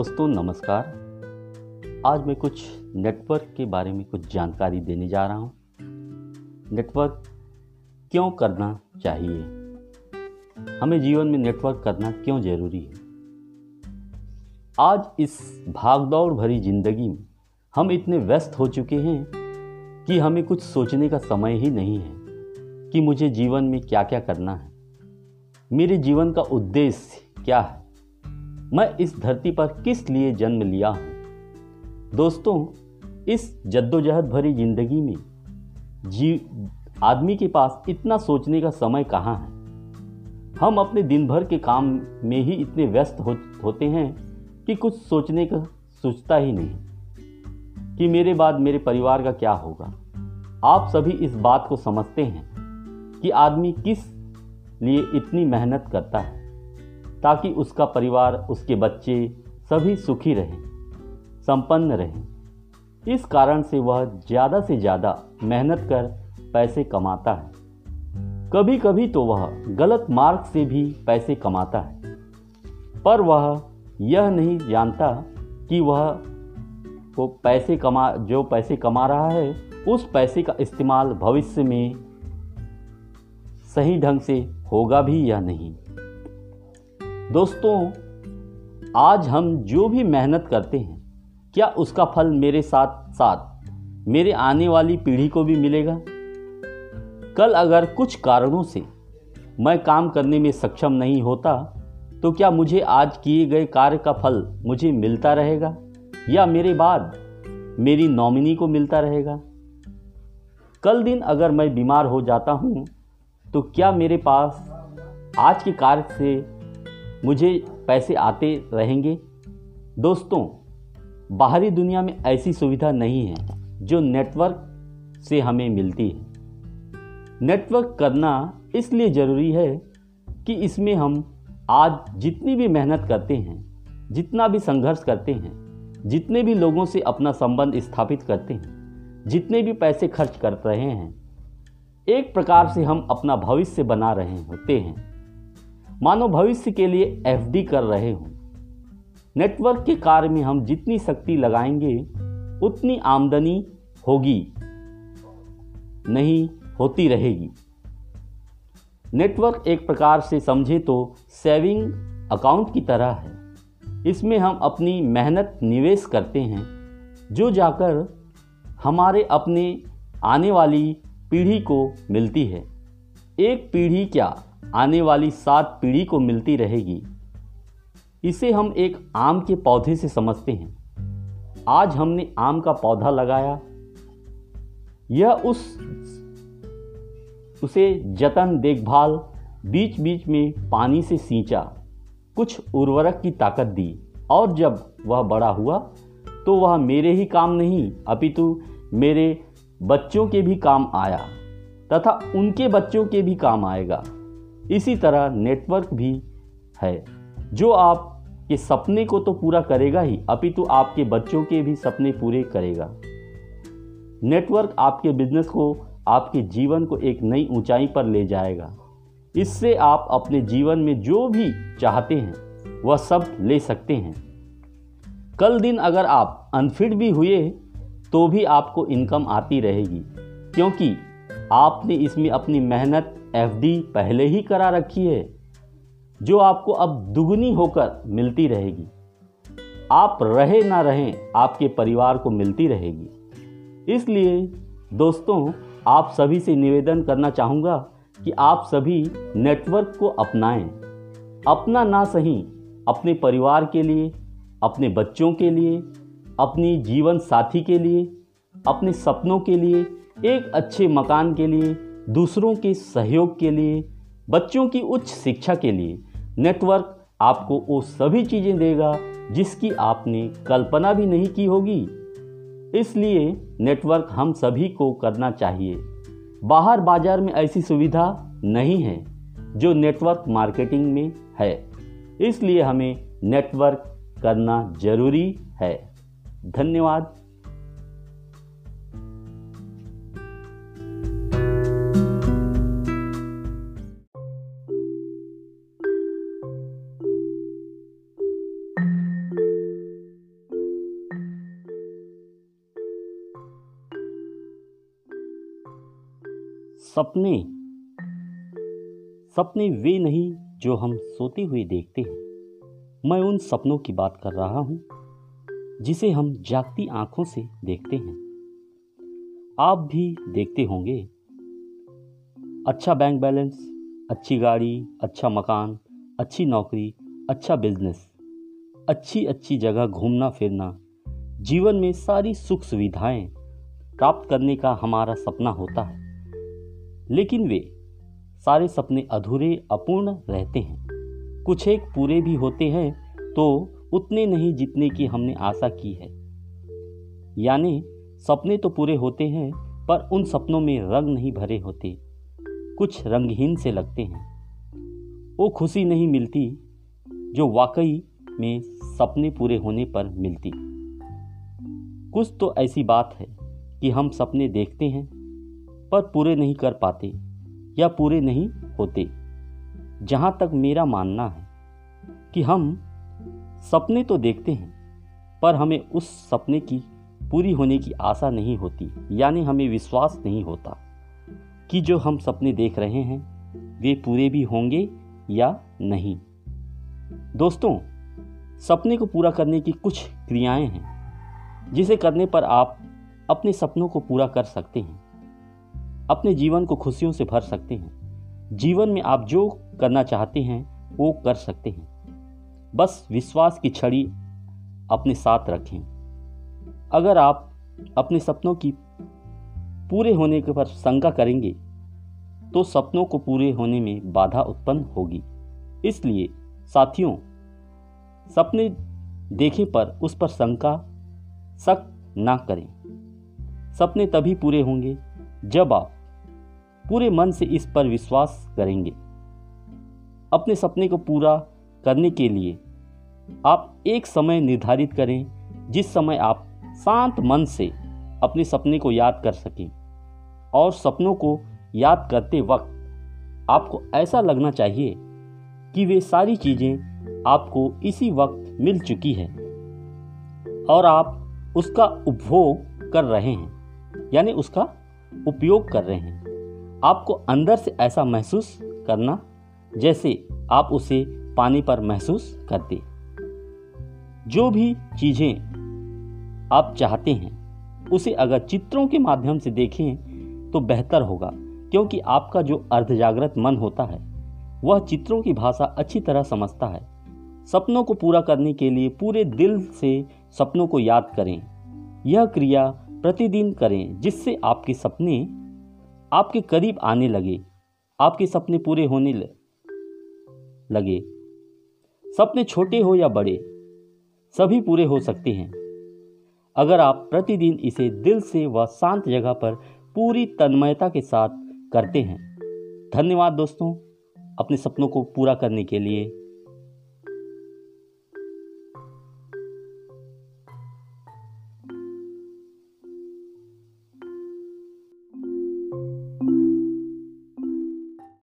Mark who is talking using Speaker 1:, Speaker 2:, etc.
Speaker 1: दोस्तों, नमस्कार। आज मैं कुछ नेटवर्क के बारे में कुछ जानकारी देने जा रहा हूँ। नेटवर्क क्यों करना चाहिए? हमें जीवन में नेटवर्क करना क्यों ज़रूरी है? आज इस भागदौड़ भरी ज़िंदगी में हम इतने व्यस्त हो चुके हैं कि हमें कुछ सोचने का समय ही नहीं है कि मुझे जीवन में क्या क्या करना है। मेरे जीवन का उद्देश्य क्या है? मैं इस धरती पर किस लिए जन्म लिया हूँ? दोस्तों इस जद्दोजहद भरी ज़िंदगी में जी आदमी के पास इतना सोचने का समय कहाँ है? हम अपने दिन भर के काम में ही इतने व्यस्त हो, होते हैं कि कुछ सोचने का सोचता ही नहीं कि मेरे बाद मेरे परिवार का क्या होगा। आप सभी इस बात को समझते हैं कि आदमी किस लिए इतनी मेहनत करता है। ताकि उसका परिवार, उसके बच्चे सभी सुखी रहें, संपन्न रहें। इस कारण से वह ज़्यादा से ज़्यादा मेहनत कर पैसे कमाता है। कभी कभी तो वह गलत मार्ग से भी पैसे कमाता है। पर वह यह नहीं जानता कि वह वो पैसे कमा, जो पैसे कमा रहा है, उस पैसे का इस्तेमाल भविष्य में सही ढंग से होगा भी या नहीं। दोस्तों, आज हम जो भी मेहनत करते हैं, क्या उसका फल मेरे साथ साथ मेरे आने वाली पीढ़ी को भी मिलेगा? कल अगर कुछ कारणों से मैं काम करने में सक्षम नहीं होता तो क्या मुझे आज किए गए कार्य का फल मुझे मिलता रहेगा? या मेरे बाद मेरी नॉमिनी को मिलता रहेगा? कल दिन अगर मैं बीमार हो जाता हूँ तो क्या मेरे पास आज के कार्य से मुझे पैसे आते रहेंगे। दोस्तों, बाहरी दुनिया में ऐसी सुविधा नहीं है जो नेटवर्क से हमें मिलती है। नेटवर्क करना इसलिए ज़रूरी है कि इसमें हम आज जितनी भी मेहनत करते हैं, जितना भी संघर्ष करते हैं, जितने भी लोगों से अपना संबंध स्थापित करते हैं, जितने भी पैसे खर्च कर रहे हैं, एक प्रकार से हम अपना भविष्य बना रहे होते हैं। मानो भविष्य के लिए एफडी कर रहे हों। नेटवर्क के कार्य में हम जितनी शक्ति लगाएँगे, उतनी आमदनी होगी, नहीं होती रहेगी। नेटवर्क एक प्रकार से समझे तो सेविंग अकाउंट की तरह है। इसमें हम अपनी मेहनत निवेश करते हैं, जो जाकर हमारे अपने आने वाली पीढ़ी को मिलती है। एक पीढ़ी क्या? आने वाली सात पीढ़ी को मिलती रहेगी। इसे हम एक आम के पौधे से समझते हैं। आज हमने आम का पौधा लगाया। यह उस, उसे जतन, देखभाल बीच बीच में पानी से सींचा। कुछ उर्वरक की ताकत दी। और जब वह बड़ा हुआ तो वह मेरे ही काम नहीं, अपितु मेरे बच्चों के भी काम आया। तथा उनके बच्चों के भी काम आएगा। इसी तरह नेटवर्क भी है। जो आप के सपने को तो पूरा करेगा ही, अपितु आपके बच्चों के भी सपने पूरे करेगा। नेटवर्क आपके बिज़नेस को, आपके जीवन को एक नई ऊंचाई पर ले जाएगा। इससे आप अपने जीवन में जो भी चाहते हैं, वह सब ले सकते हैं। कल दिन अगर आप अनफिट भी हुए तो भी आपको इनकम आती रहेगी। क्योंकि आपने इसमें अपनी मेहनत एफडी पहले ही करा रखी है, जो आपको अब दुगनी होकर मिलती रहेगी। आप रहे ना रहें, आपके परिवार को मिलती रहेगी। इसलिए, दोस्तों, आप सभी से निवेदन करना चाहूँगा कि आप सभी नेटवर्क को अपनाएँ। अपना ना सही, अपने परिवार के लिए, अपने बच्चों के लिए, अपनी जीवन साथी के लिए, अपने सपनों के लिए, एक अच्छे मकान के लिए दूसरों के सहयोग के लिए, बच्चों की उच्च शिक्षा के लिए, नेटवर्क आपको वो सभी चीज़ें देगा जिसकी आपने कल्पना भी नहीं की होगी। इसलिए नेटवर्क हम सभी को करना चाहिए। बाहर बाज़ार में ऐसी सुविधा नहीं है जो नेटवर्क मार्केटिंग में है। इसलिए हमें नेटवर्क करना ज़रूरी है। धन्यवाद। सपने सपने वे नहीं जो हम सोते हुए देखते हैं। मैं उन सपनों की बात कर रहा हूँ, जिसे हम जागती आँखों से देखते हैं। आप भी देखते होंगे। अच्छा बैंक बैलेंस अच्छी गाड़ी अच्छा मकान, अच्छी नौकरी अच्छा बिज़नेस अच्छी अच्छी जगह घूमना फिरना, जीवन में सारी सुख सुविधाएँ प्राप्त करने का हमारा सपना होता है। लेकिन वे सारे सपने अधूरे, अपूर्ण रहते हैं। कुछ एक पूरे भी होते हैं तो उतने नहीं जितने की हमने आशा की है। यानी सपने तो पूरे होते हैं, पर उन सपनों में रंग नहीं भरे होते। कुछ रंगहीन से लगते हैं। वो खुशी नहीं मिलती, जो वाकई में सपने पूरे होने पर मिलती। कुछ तो ऐसी बात है कि हम सपने देखते हैं पर पूरे नहीं कर पाते या पूरे नहीं होते। जहाँ तक मेरा मानना है कि हम सपने तो देखते हैं, पर हमें उस सपने की पूरी होने की आशा नहीं होती, यानी हमें विश्वास नहीं होता कि जो हम सपने देख रहे हैं, वे पूरे भी होंगे या नहीं। दोस्तों, सपने को पूरा करने की कुछ क्रियाएँ हैं, जिसे करने पर आप अपने सपनों को पूरा कर सकते हैं। अपने जीवन को खुशियों से भर सकते हैं। जीवन में आप जो करना चाहते हैं, वो कर सकते हैं। बस विश्वास की छड़ी अपने साथ रखें। अगर आप अपने सपनों की पूरे होने के पर शंका करेंगे तो सपनों को पूरे होने में बाधा उत्पन्न होगी। इसलिए साथियों, सपने देखे पर उस पर शंका शक ना करें। सपने तभी पूरे होंगे जब आप पूरे मन से इस पर विश्वास करेंगे। अपने सपने को पूरा करने के लिए आप एक समय निर्धारित करें, जिस समय आप शांत मन से अपने सपने को याद कर सकें और सपनों को याद करते वक्त आपको ऐसा लगना चाहिए कि वे सारी चीज़ें आपको इसी वक्त मिल चुकी है और आप उसका उपभोग कर रहे हैं, यानी उसका उपयोग कर रहे हैं। आपको अंदर से ऐसा महसूस करना जैसे आप उसे पानी पर महसूस करते। जो भी चीज़ें आप चाहते हैं, उसे अगर चित्रों के माध्यम से देखें तो बेहतर होगा, क्योंकि आपका जो अर्धजागृत मन होता है, वह चित्रों की भाषा अच्छी तरह समझता है। सपनों को पूरा करने के लिए पूरे दिल से सपनों को याद करें। यह क्रिया प्रतिदिन करें, जिससे आपके सपने आपके करीब आने लगे। आपके सपने पूरे होने लगे। सपने छोटे हो या बड़े, सभी पूरे हो सकते हैं। अगर आप प्रतिदिन इसे दिल से व शांत जगह पर पूरी तन्मयता के साथ करते हैं। धन्यवाद दोस्तों, अपने सपनों को पूरा करने के लिए।